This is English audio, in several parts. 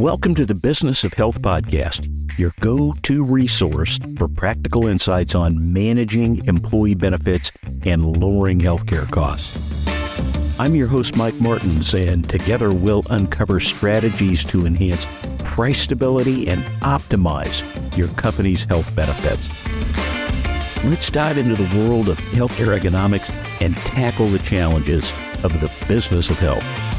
Welcome to the Business of Health podcast, your go to resource for practical insights on managing employee benefits and lowering healthcare costs. I'm your host, Mike Martins, and together we'll uncover strategies to enhance price stability and optimize your company's health benefits. Let's dive into the world of healthcare economics and tackle the challenges of the business of health.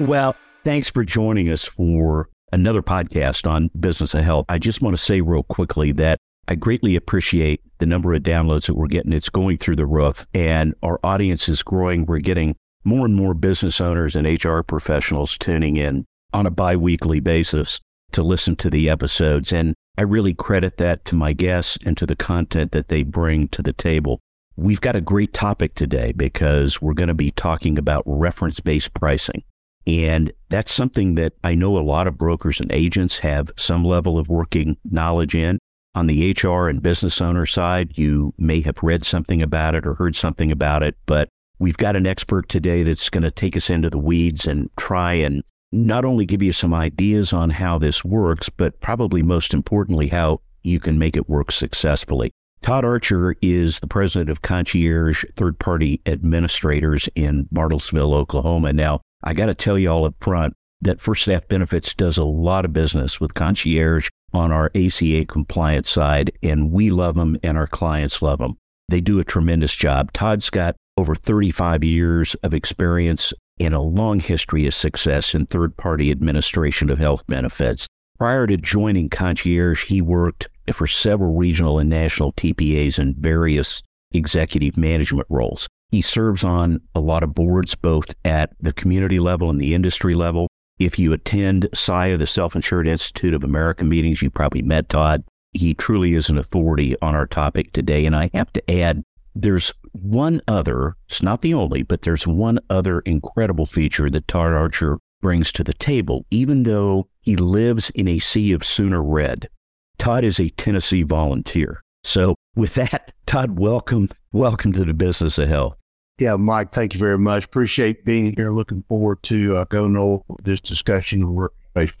Well, thanks for joining us for another podcast on business of health. I just want to say real quickly that I greatly appreciate the number of downloads that we're getting. It's going through the roof and our audience is growing. We're getting more and more business owners and HR professionals tuning in on a biweekly basis to listen to the episodes. And I really credit that to my guests and to the content that they bring to the table. We've got a great topic today because we're going to be talking about reference based pricing. And that's something that I know a lot of brokers and agents have some level of working knowledge in. On the HR and business owner side, you may have read something about it or heard something about it, but we've got an expert today that's going to take us into the weeds and try and not only give you some ideas on how this works, but probably most importantly, how you can make it work successfully. Todd Archer is the president of Concierge Third Party Administrators in Bartlesville, Oklahoma. Now, I got to tell you all up front that First Staff Benefits does a lot of business with concierge on our ACA compliance side, and we love them and our clients love them. They do a tremendous job. Todd's got over 35 years of experience and a long history of success in third party administration of health benefits. Prior to joining Concierge, he worked for several regional and national TPAs in various executive management roles. He serves on a lot of boards, both at the community level and the industry level. If you attend SIA, the Self Insured Institute of America meetings, you probably met Todd. He truly is an authority on our topic today. And I have to add, there's one other, it's not the only, but there's one other incredible feature that Todd Archer brings to the table, even though he lives in a sea of Sooner red. Todd is a Tennessee volunteer. So with that, Todd, welcome, welcome to the business of health. Yeah, Mike, thank you very much. Appreciate being here. Looking forward to uh, going over this discussion of work-based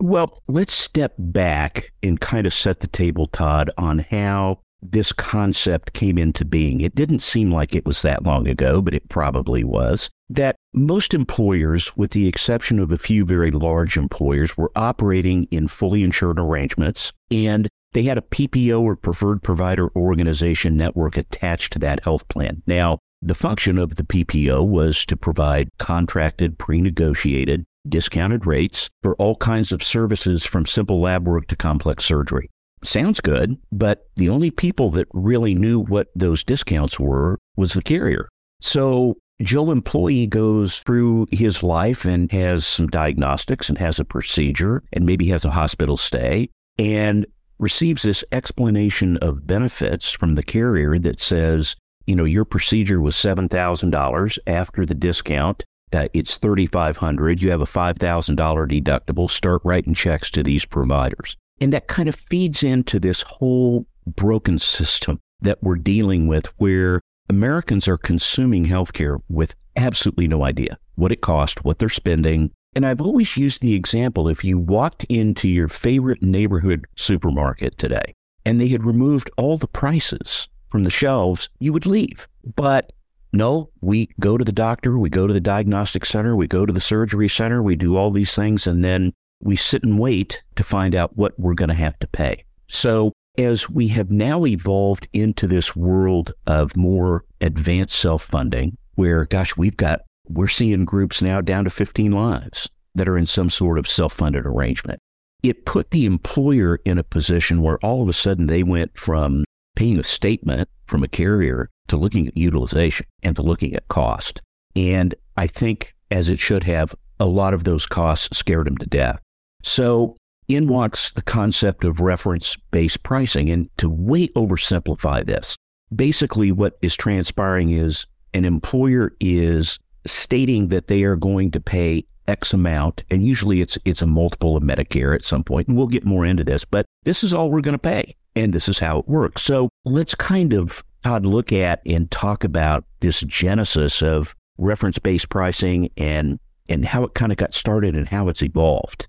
Well, let's step back and kind of set the table, Todd, on how this concept came into being. It didn't seem like it was that long ago, but it probably was. That most employers, with the exception of a few very large employers, were operating in fully insured arrangements and they had a PPO or preferred provider organization network attached to that health plan. Now, the function of the PPO was to provide contracted, pre negotiated, discounted rates for all kinds of services from simple lab work to complex surgery. Sounds good, but the only people that really knew what those discounts were was the carrier. So Joe employee goes through his life and has some diagnostics and has a procedure and maybe has a hospital stay and receives this explanation of benefits from the carrier that says, you know, your procedure was $7,000 after the discount. Uh, it's 3500 You have a $5,000 deductible. Start writing checks to these providers. And that kind of feeds into this whole broken system that we're dealing with where Americans are consuming healthcare with absolutely no idea what it costs, what they're spending. And I've always used the example if you walked into your favorite neighborhood supermarket today and they had removed all the prices from the shelves, you would leave. But no, we go to the doctor, we go to the diagnostic center, we go to the surgery center, we do all these things, and then we sit and wait to find out what we're going to have to pay. So, as we have now evolved into this world of more advanced self funding, where, gosh, we've got, we're seeing groups now down to 15 lives that are in some sort of self funded arrangement. It put the employer in a position where all of a sudden they went from paying a statement from a carrier to looking at utilization and to looking at cost. And I think, as it should have, a lot of those costs scared him to death. So in walks the concept of reference based pricing. And to way oversimplify this, basically what is transpiring is an employer is stating that they are going to pay X amount, and usually it's it's a multiple of Medicare at some point, and we'll get more into this, but this is all we're going to pay. And this is how it works. So let's kind of, Todd, look at and talk about this genesis of reference based pricing and and how it kind of got started and how it's evolved.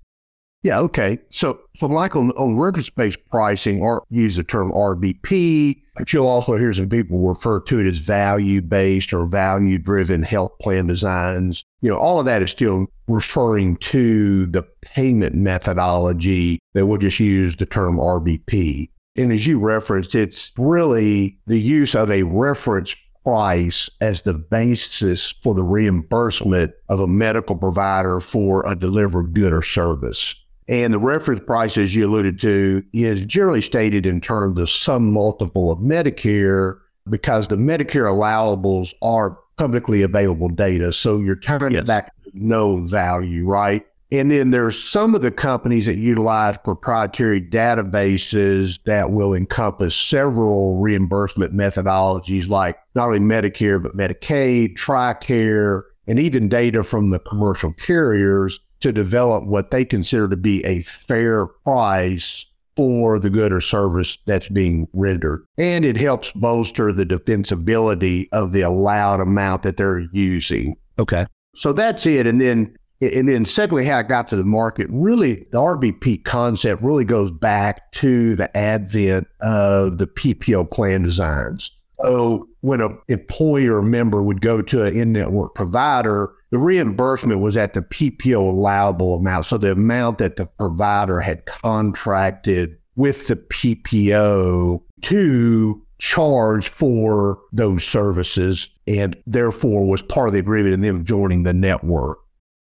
Yeah, okay. So, so like on, on reference-based pricing, or use the term RBP, but you'll also hear some people refer to it as value-based or value-driven health plan designs. You know, all of that is still referring to the payment methodology that we'll just use the term RBP. And as you referenced, it's really the use of a reference price as the basis for the reimbursement of a medical provider for a delivered good or service. And the reference price, as you alluded to, is generally stated in terms of some multiple of Medicare because the Medicare allowables are publicly available data. So you're tying yes. back no value, right? And then there's some of the companies that utilize proprietary databases that will encompass several reimbursement methodologies like not only Medicare, but Medicaid, TRICARE, and even data from the commercial carriers to develop what they consider to be a fair price for the good or service that's being rendered. And it helps bolster the defensibility of the allowed amount that they're using. Okay. So that's it. And then and then secondly, how it got to the market, really the RBP concept really goes back to the advent of the PPO plan designs. So when an employer member would go to an in-network provider, the reimbursement was at the PPO allowable amount. So the amount that the provider had contracted with the PPO to charge for those services and therefore was part of the agreement in them joining the network.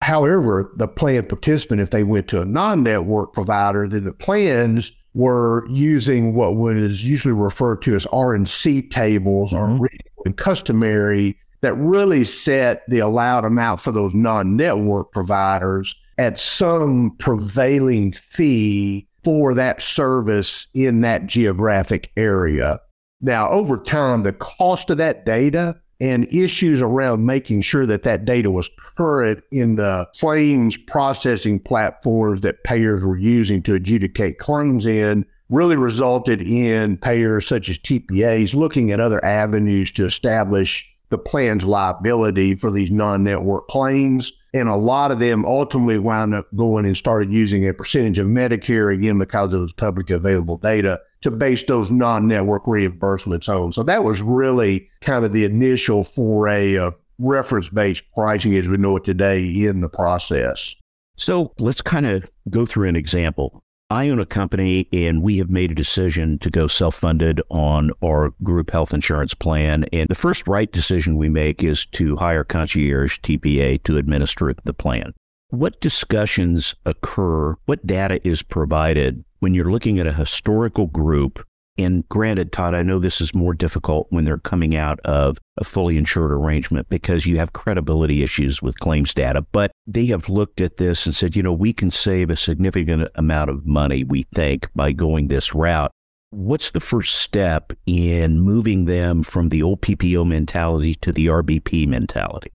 However, the plan participant, if they went to a non network provider, then the plans were using what was usually referred to as R&C tables mm-hmm. or customary that really set the allowed amount for those non-network providers at some prevailing fee for that service in that geographic area. Now, over time, the cost of that data and issues around making sure that that data was current in the claims processing platforms that payers were using to adjudicate claims in really resulted in payers such as TPAs looking at other avenues to establish the plan's liability for these non-network claims. And a lot of them ultimately wound up going and started using a percentage of Medicare, again, because of the public available data, to base those non-network reimbursements on. So that was really kind of the initial foray of reference-based pricing as we know it today in the process. So let's kind of go through an example. I own a company and we have made a decision to go self funded on our group health insurance plan. And the first right decision we make is to hire concierge TPA to administer the plan. What discussions occur? What data is provided when you're looking at a historical group and granted, Todd, I know this is more difficult when they're coming out of a fully insured arrangement because you have credibility issues with claims data. But they have looked at this and said, you know, we can save a significant amount of money, we think, by going this route. What's the first step in moving them from the old PPO mentality to the RBP mentality?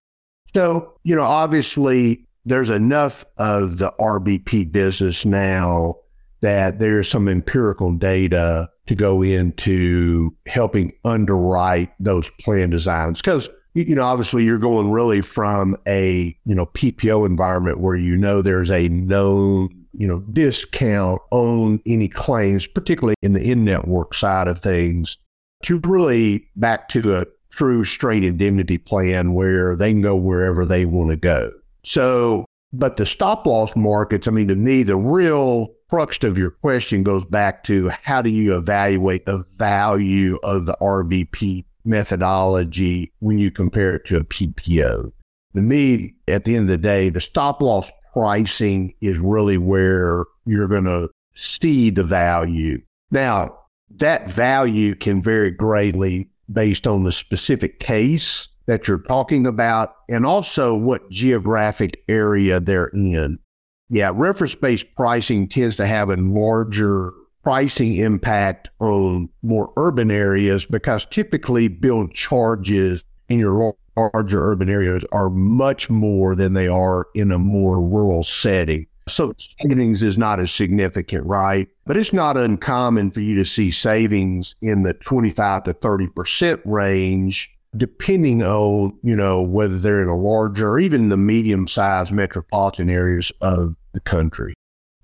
So, you know, obviously there's enough of the RBP business now that there's some empirical data to go into helping underwrite those plan designs. Because you know obviously you're going really from a you know PPO environment where you know there's a known you know discount on any claims particularly in the in-network side of things to really back to a true straight indemnity plan where they can go wherever they want to go. So but the stop loss markets i mean to me the real crux of your question goes back to how do you evaluate the value of the RBP methodology when you compare it to a PPO? To me, at the end of the day, the stop loss pricing is really where you're going to see the value. Now, that value can vary greatly based on the specific case that you're talking about and also what geographic area they're in. Yeah, reference based pricing tends to have a larger pricing impact on more urban areas because typically bill charges in your larger urban areas are much more than they are in a more rural setting. So savings is not as significant, right? But it's not uncommon for you to see savings in the 25 to 30% range depending on, you know, whether they're in a larger or even the medium sized metropolitan areas of the country.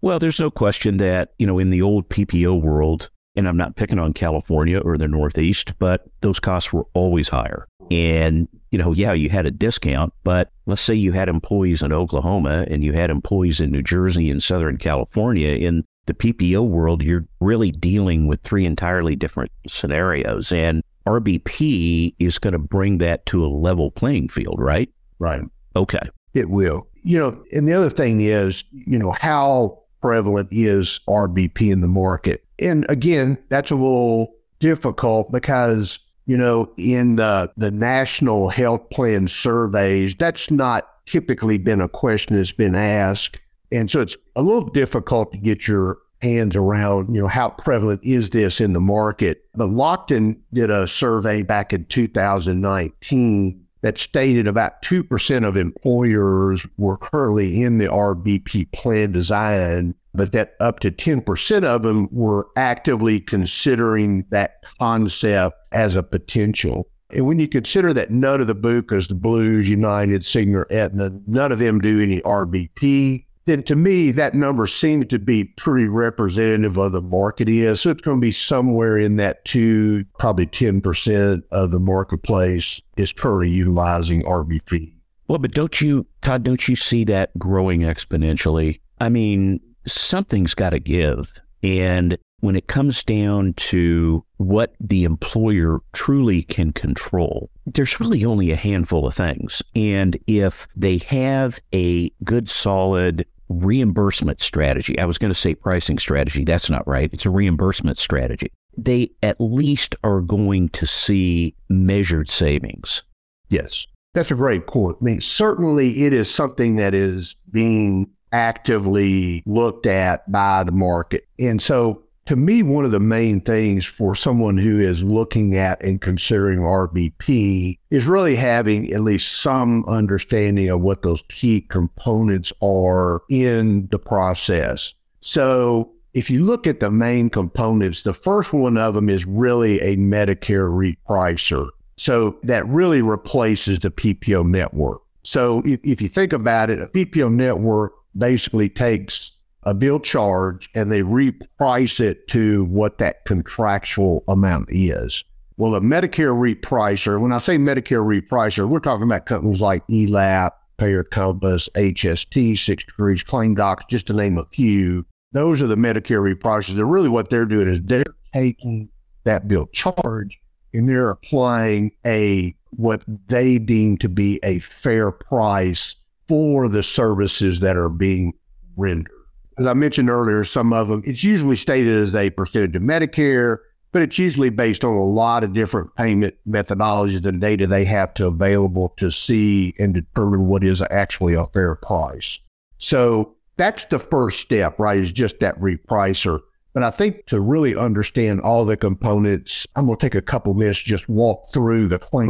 Well, there's no question that, you know, in the old PPO world, and I'm not picking on California or the Northeast, but those costs were always higher. And, you know, yeah, you had a discount, but let's say you had employees in Oklahoma and you had employees in New Jersey and Southern California. In the PPO world, you're really dealing with three entirely different scenarios. And RBP is going to bring that to a level playing field, right? Right. Okay. It will. You know, and the other thing is, you know, how prevalent is RBP in the market? And again, that's a little difficult because, you know, in the, the national health plan surveys, that's not typically been a question that's been asked. And so it's a little difficult to get your hands around, you know, how prevalent is this in the market. But Lockton did a survey back in 2019 that stated about 2% of employers were currently in the RBP plan design, but that up to 10% of them were actively considering that concept as a potential. And when you consider that none of the BUCAs, the Blues, United, Cigna, Aetna, none of them do any RBP, then to me, that number seems to be pretty representative of the market is. So it's going to be somewhere in that two, probably 10% of the marketplace is currently utilizing RBP. Well, but don't you, Todd, don't you see that growing exponentially? I mean, something's got to give. And when it comes down to what the employer truly can control, there's really only a handful of things. And if they have a good, solid reimbursement strategy. I was going to say pricing strategy. That's not right. It's a reimbursement strategy. They at least are going to see measured savings. Yes, that's a great point. I mean, certainly it is something that is being actively looked at by the market. And so to me, one of the main things for someone who is looking at and considering RBP is really having at least some understanding of what those key components are in the process. So, if you look at the main components, the first one of them is really a Medicare repricer. So, that really replaces the PPO network. So, if, if you think about it, a PPO network basically takes a bill charge and they reprice it to what that contractual amount is. Well, a Medicare repricer, when I say Medicare repricer, we're talking about companies like ELAP, Payer Compass, HST, Six Degrees, Claim Docs, just to name a few. Those are the Medicare repricers. They're really what they're doing is they're taking that bill charge and they're applying a what they deem to be a fair price for the services that are being rendered as I mentioned earlier, some of them, it's usually stated as a percentage of Medicare, but it's usually based on a lot of different payment methodologies and data they have to available to see and determine what is actually a fair price. So that's the first step, right? Is just that repricer. But I think to really understand all the components, I'm going to take a couple minutes just walk through the claim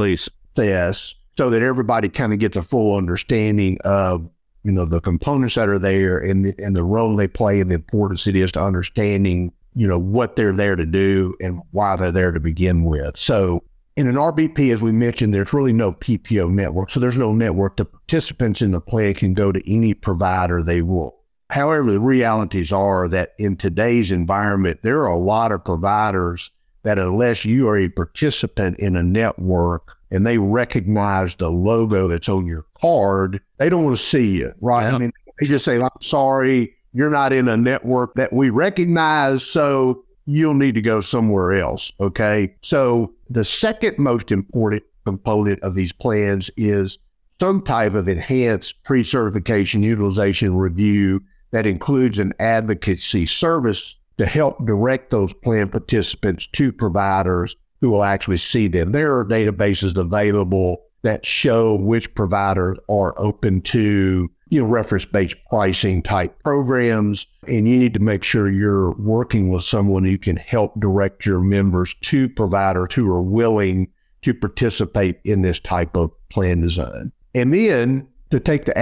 process so that everybody kind of gets a full understanding of you know, the components that are there and the, and the role they play and the importance it is to understanding, you know, what they're there to do and why they're there to begin with. So in an RBP, as we mentioned, there's really no PPO network. So there's no network. The participants in the plan can go to any provider they want. However, the realities are that in today's environment, there are a lot of providers that unless you are a participant in a network, and they recognize the logo that's on your card, they don't want to see you, right? Yeah. I mean, they just say, I'm sorry, you're not in a network that we recognize, so you'll need to go somewhere else. Okay. So the second most important component of these plans is some type of enhanced pre certification utilization review that includes an advocacy service to help direct those plan participants to providers who will actually see them. There are databases available that show which providers are open to you know reference based pricing type programs and you need to make sure you're working with someone who can help direct your members to providers who are willing to participate in this type of plan design and then to take the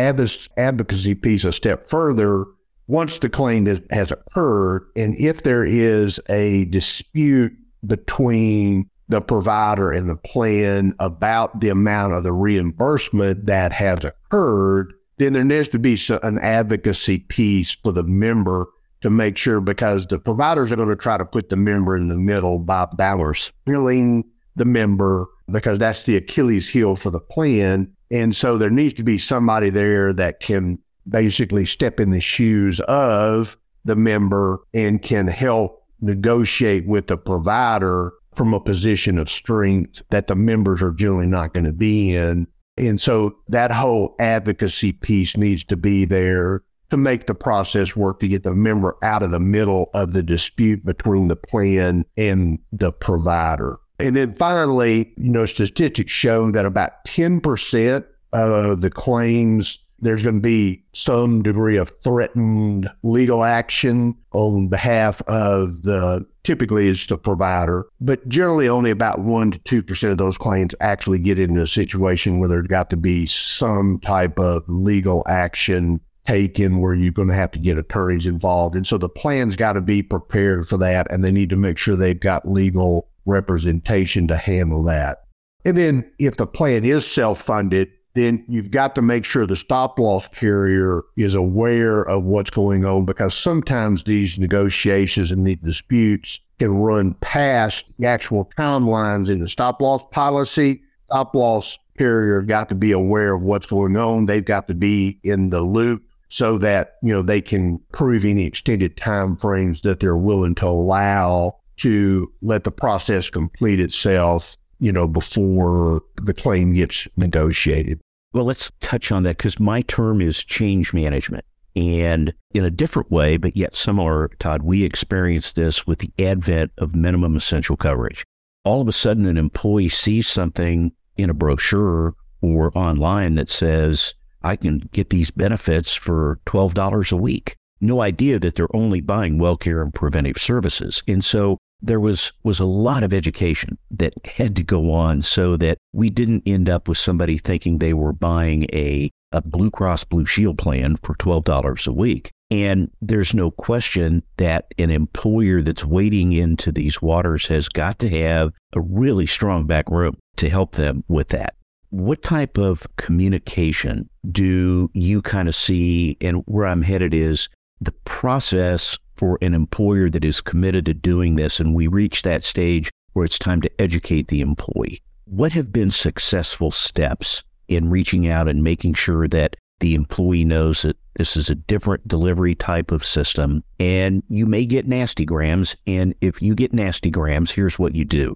advocacy piece a step further once the claim has occurred and if there is a dispute between the provider and the plan about the amount of the reimbursement that has occurred, then there needs to be an advocacy piece for the member to make sure because the providers are going to try to put the member in the middle by balance billing the member because that's the Achilles heel for the plan. And so there needs to be somebody there that can basically step in the shoes of the member and can help negotiate with the provider from a position of strength that the members are generally not going to be in. And so that whole advocacy piece needs to be there to make the process work to get the member out of the middle of the dispute between the plan and the provider. And then finally, you know, statistics show that about 10% of the claims there's going to be some degree of threatened legal action on behalf of the typically it's the provider, but generally only about one to two percent of those claims actually get into a situation where there's got to be some type of legal action taken where you're going to have to get attorneys involved. And so the plan's got to be prepared for that and they need to make sure they've got legal representation to handle that. And then if the plan is self-funded, then you've got to make sure the stop loss carrier is aware of what's going on because sometimes these negotiations and these disputes can run past the actual timelines in the stop loss policy. Stop loss carrier got to be aware of what's going on. They've got to be in the loop so that you know they can prove any extended time frames that they're willing to allow to let the process complete itself you know before the claim gets negotiated well, let's touch on that because my term is change management. And in a different way, but yet similar, Todd, we experienced this with the advent of minimum essential coverage. All of a sudden, an employee sees something in a brochure or online that says, I can get these benefits for $12 a week. No idea that they're only buying well care and preventive services. And so there was was a lot of education that had to go on so that we didn't end up with somebody thinking they were buying a, a Blue Cross Blue Shield plan for $12 a week. And there's no question that an employer that's wading into these waters has got to have a really strong back room to help them with that. What type of communication do you kind of see? And where I'm headed is the process for an employer that is committed to doing this and we reach that stage where it's time to educate the employee. What have been successful steps in reaching out and making sure that the employee knows that this is a different delivery type of system and you may get nasty grams. And if you get nasty grams, here's what you do.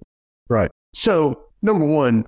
Right. So, number one,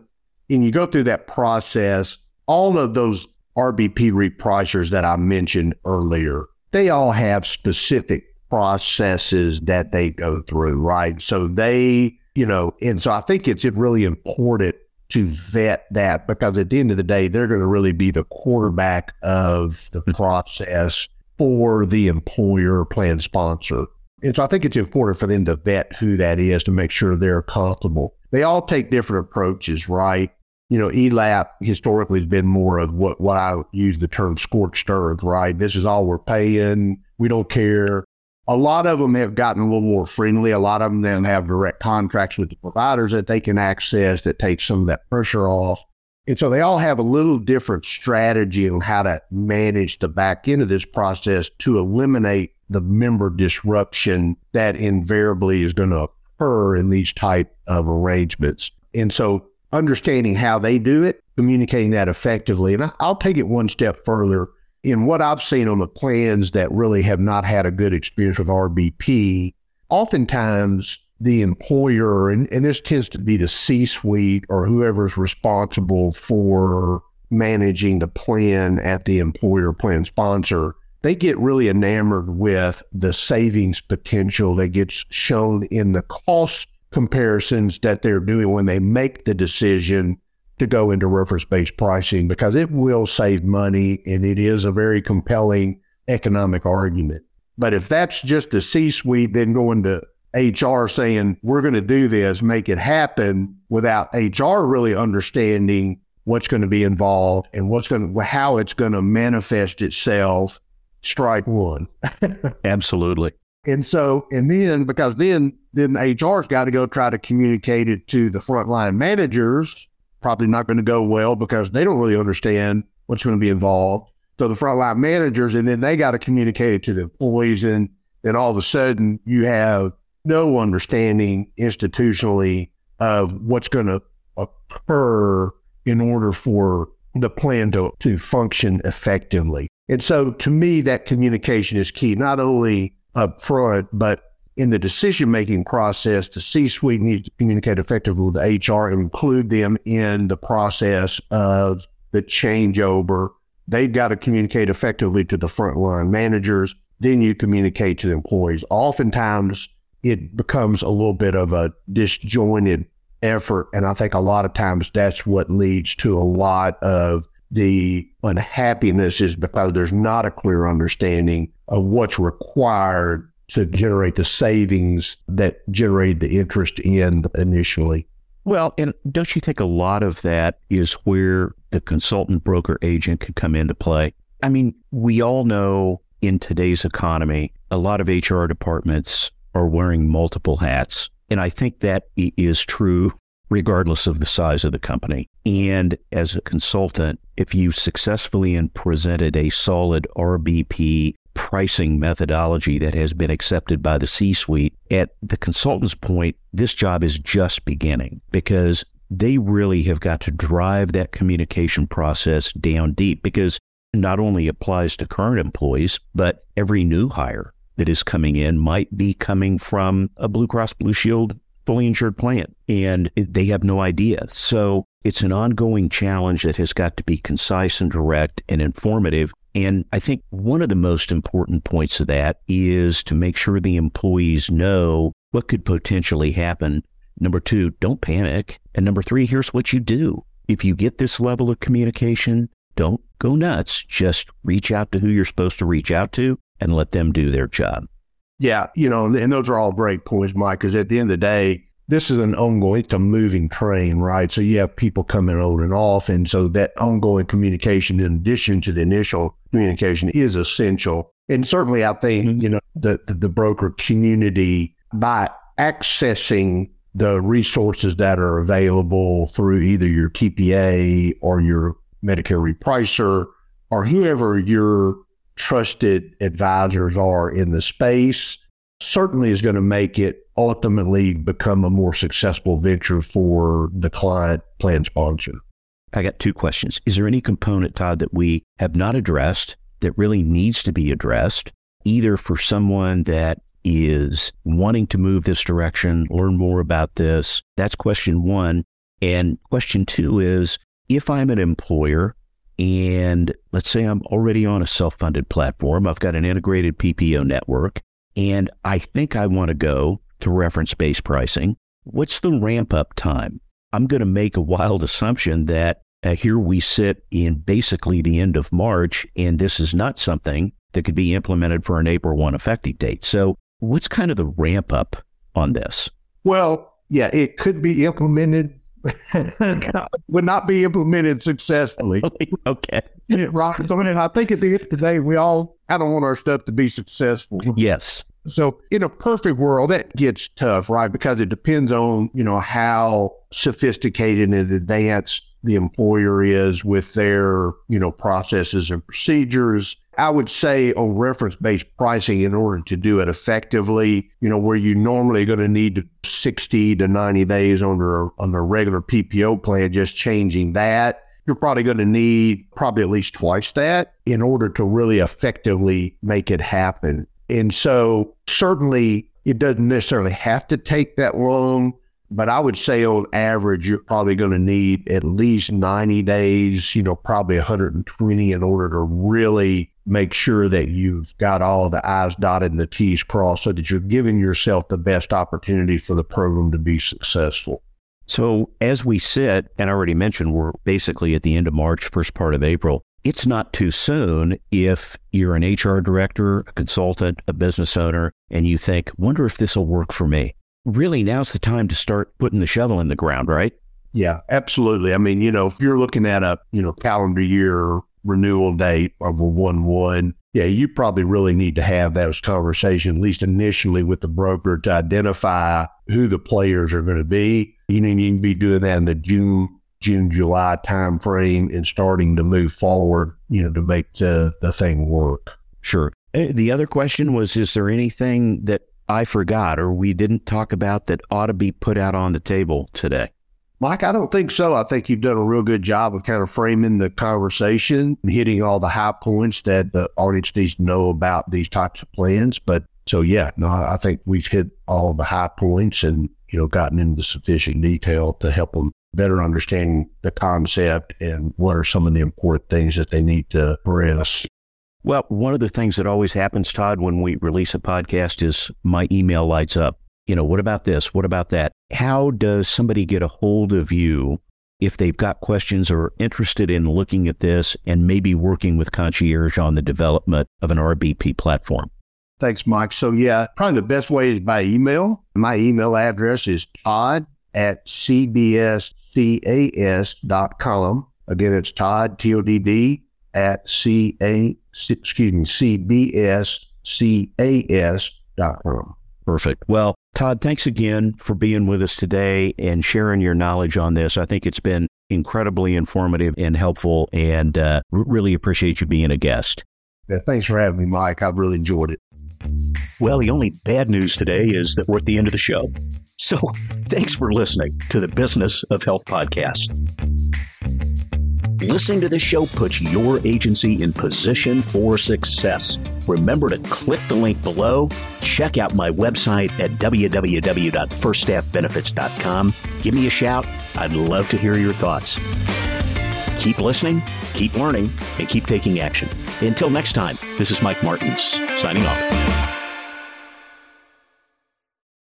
and you go through that process, all of those RBP repricers that I mentioned earlier, they all have specific processes that they go through, right? So they, you know, and so I think it's really important to vet that because at the end of the day, they're going to really be the quarterback of the mm-hmm. process for the employer plan sponsor. And so I think it's important for them to vet who that is to make sure they're comfortable. They all take different approaches, right? you know, ELAP historically has been more of what, what I use the term scorched earth, right? This is all we're paying. We don't care. A lot of them have gotten a little more friendly. A lot of them then have direct contracts with the providers that they can access that takes some of that pressure off. And so they all have a little different strategy on how to manage the back end of this process to eliminate the member disruption that invariably is going to occur in these type of arrangements. And so understanding how they do it, communicating that effectively. And I'll take it one step further. In what I've seen on the plans that really have not had a good experience with RBP, oftentimes the employer, and, and this tends to be the C suite or whoever's responsible for managing the plan at the employer plan sponsor, they get really enamored with the savings potential that gets shown in the cost comparisons that they're doing when they make the decision to go into reference based pricing because it will save money and it is a very compelling economic argument. But if that's just the C suite, then going to HR saying, we're going to do this, make it happen without HR really understanding what's going to be involved and what's going to, how it's going to manifest itself, strike one. Absolutely. And so, and then because then then HR's got to go try to communicate it to the frontline managers. Probably not going to go well because they don't really understand what's going to be involved. So the frontline managers, and then they got to communicate it to the employees, and then all of a sudden you have no understanding institutionally of what's going to occur in order for the plan to, to function effectively. And so to me, that communication is key, not only up front, but in the decision making process, the C suite needs to communicate effectively with the HR and include them in the process of the changeover. They've got to communicate effectively to the frontline managers. Then you communicate to the employees. Oftentimes, it becomes a little bit of a disjointed effort. And I think a lot of times that's what leads to a lot of the unhappiness is because there's not a clear understanding of what's required to generate the savings that generated the interest in initially. Well, and don't you think a lot of that is where the consultant broker agent can come into play? I mean, we all know in today's economy, a lot of HR departments are wearing multiple hats. And I think that is true regardless of the size of the company. And as a consultant, if you successfully and presented a solid RBP pricing methodology that has been accepted by the C suite, at the consultant's point, this job is just beginning because they really have got to drive that communication process down deep because not only applies to current employees, but every new hire that is coming in might be coming from a Blue Cross Blue Shield fully insured plan and they have no idea. So it's an ongoing challenge that has got to be concise and direct and informative. And I think one of the most important points of that is to make sure the employees know what could potentially happen. Number two, don't panic. And number three, here's what you do. If you get this level of communication, don't go nuts. Just reach out to who you're supposed to reach out to and let them do their job. Yeah, you know, and those are all great points, Mike, because at the end of the day, this is an ongoing, it's a moving train, right? So you have people coming on and off. And so that ongoing communication, in addition to the initial communication, is essential. And certainly, I think, mm-hmm. you know, the, the, the broker community, by accessing the resources that are available through either your TPA or your Medicare repricer or whoever your trusted advisors are in the space certainly is going to make it ultimately become a more successful venture for the client plan sponsor. I got two questions. Is there any component, Todd, that we have not addressed that really needs to be addressed, either for someone that is wanting to move this direction, learn more about this? That's question one. And question two is if I'm an employer and let's say I'm already on a self funded platform, I've got an integrated PPO network, and I think I want to go to reference based pricing. What's the ramp up time? I'm going to make a wild assumption that uh, here we sit in basically the end of March, and this is not something that could be implemented for an April 1 effective date. So, what's kind of the ramp up on this? Well, yeah, it could be implemented, would not be implemented successfully. okay. right. So, I, mean, I think at the end of the day, we all kind of want our stuff to be successful. Yes. So in a perfect world, that gets tough, right? Because it depends on, you know, how sophisticated and advanced the employer is with their, you know, processes and procedures. I would say on reference based pricing, in order to do it effectively, you know, where you normally going to need 60 to 90 days under, on a regular PPO plan, just changing that, you're probably going to need probably at least twice that in order to really effectively make it happen. And so certainly it doesn't necessarily have to take that long, but I would say on average, you're probably going to need at least 90 days, you know, probably 120 in order to really make sure that you've got all the I's dotted and the T's crossed so that you're giving yourself the best opportunity for the program to be successful. So, as we sit, and I already mentioned, we're basically at the end of March, first part of April it's not too soon if you're an HR director, a consultant, a business owner, and you think, wonder if this will work for me. Really, now's the time to start putting the shovel in the ground, right? Yeah, absolutely. I mean, you know, if you're looking at a, you know, calendar year renewal date of a 1 1, yeah, you probably really need to have those conversations, at least initially with the broker to identify who the players are going to be. You need to be doing that in the June, June, July timeframe and starting to move forward, you know, to make the, the thing work. Sure. Uh, the other question was Is there anything that I forgot or we didn't talk about that ought to be put out on the table today? Mike, I don't think so. I think you've done a real good job of kind of framing the conversation hitting all the high points that the audience needs to know about these types of plans. But so, yeah, no, I think we've hit all the high points and, you know, gotten into sufficient detail to help them better understand the concept and what are some of the important things that they need to address. Well, one of the things that always happens, Todd, when we release a podcast is my email lights up you know, what about this? What about that? How does somebody get a hold of you if they've got questions or are interested in looking at this and maybe working with concierge on the development of an RBP platform? Thanks, Mike. So, yeah, probably the best way is by email. My email address is todd at cbscas.com. Again, it's Todd, T O D D, at C A, excuse me, cbscas.com. Perfect. Well, Todd, thanks again for being with us today and sharing your knowledge on this. I think it's been incredibly informative and helpful, and uh, really appreciate you being a guest. Yeah, thanks for having me, Mike. I've really enjoyed it. Well, the only bad news today is that we're at the end of the show. So thanks for listening to the Business of Health podcast. Listening to this show puts your agency in position for success. Remember to click the link below, check out my website at www.firststaffbenefits.com. Give me a shout. I'd love to hear your thoughts. Keep listening, keep learning, and keep taking action. Until next time, this is Mike Martins signing off.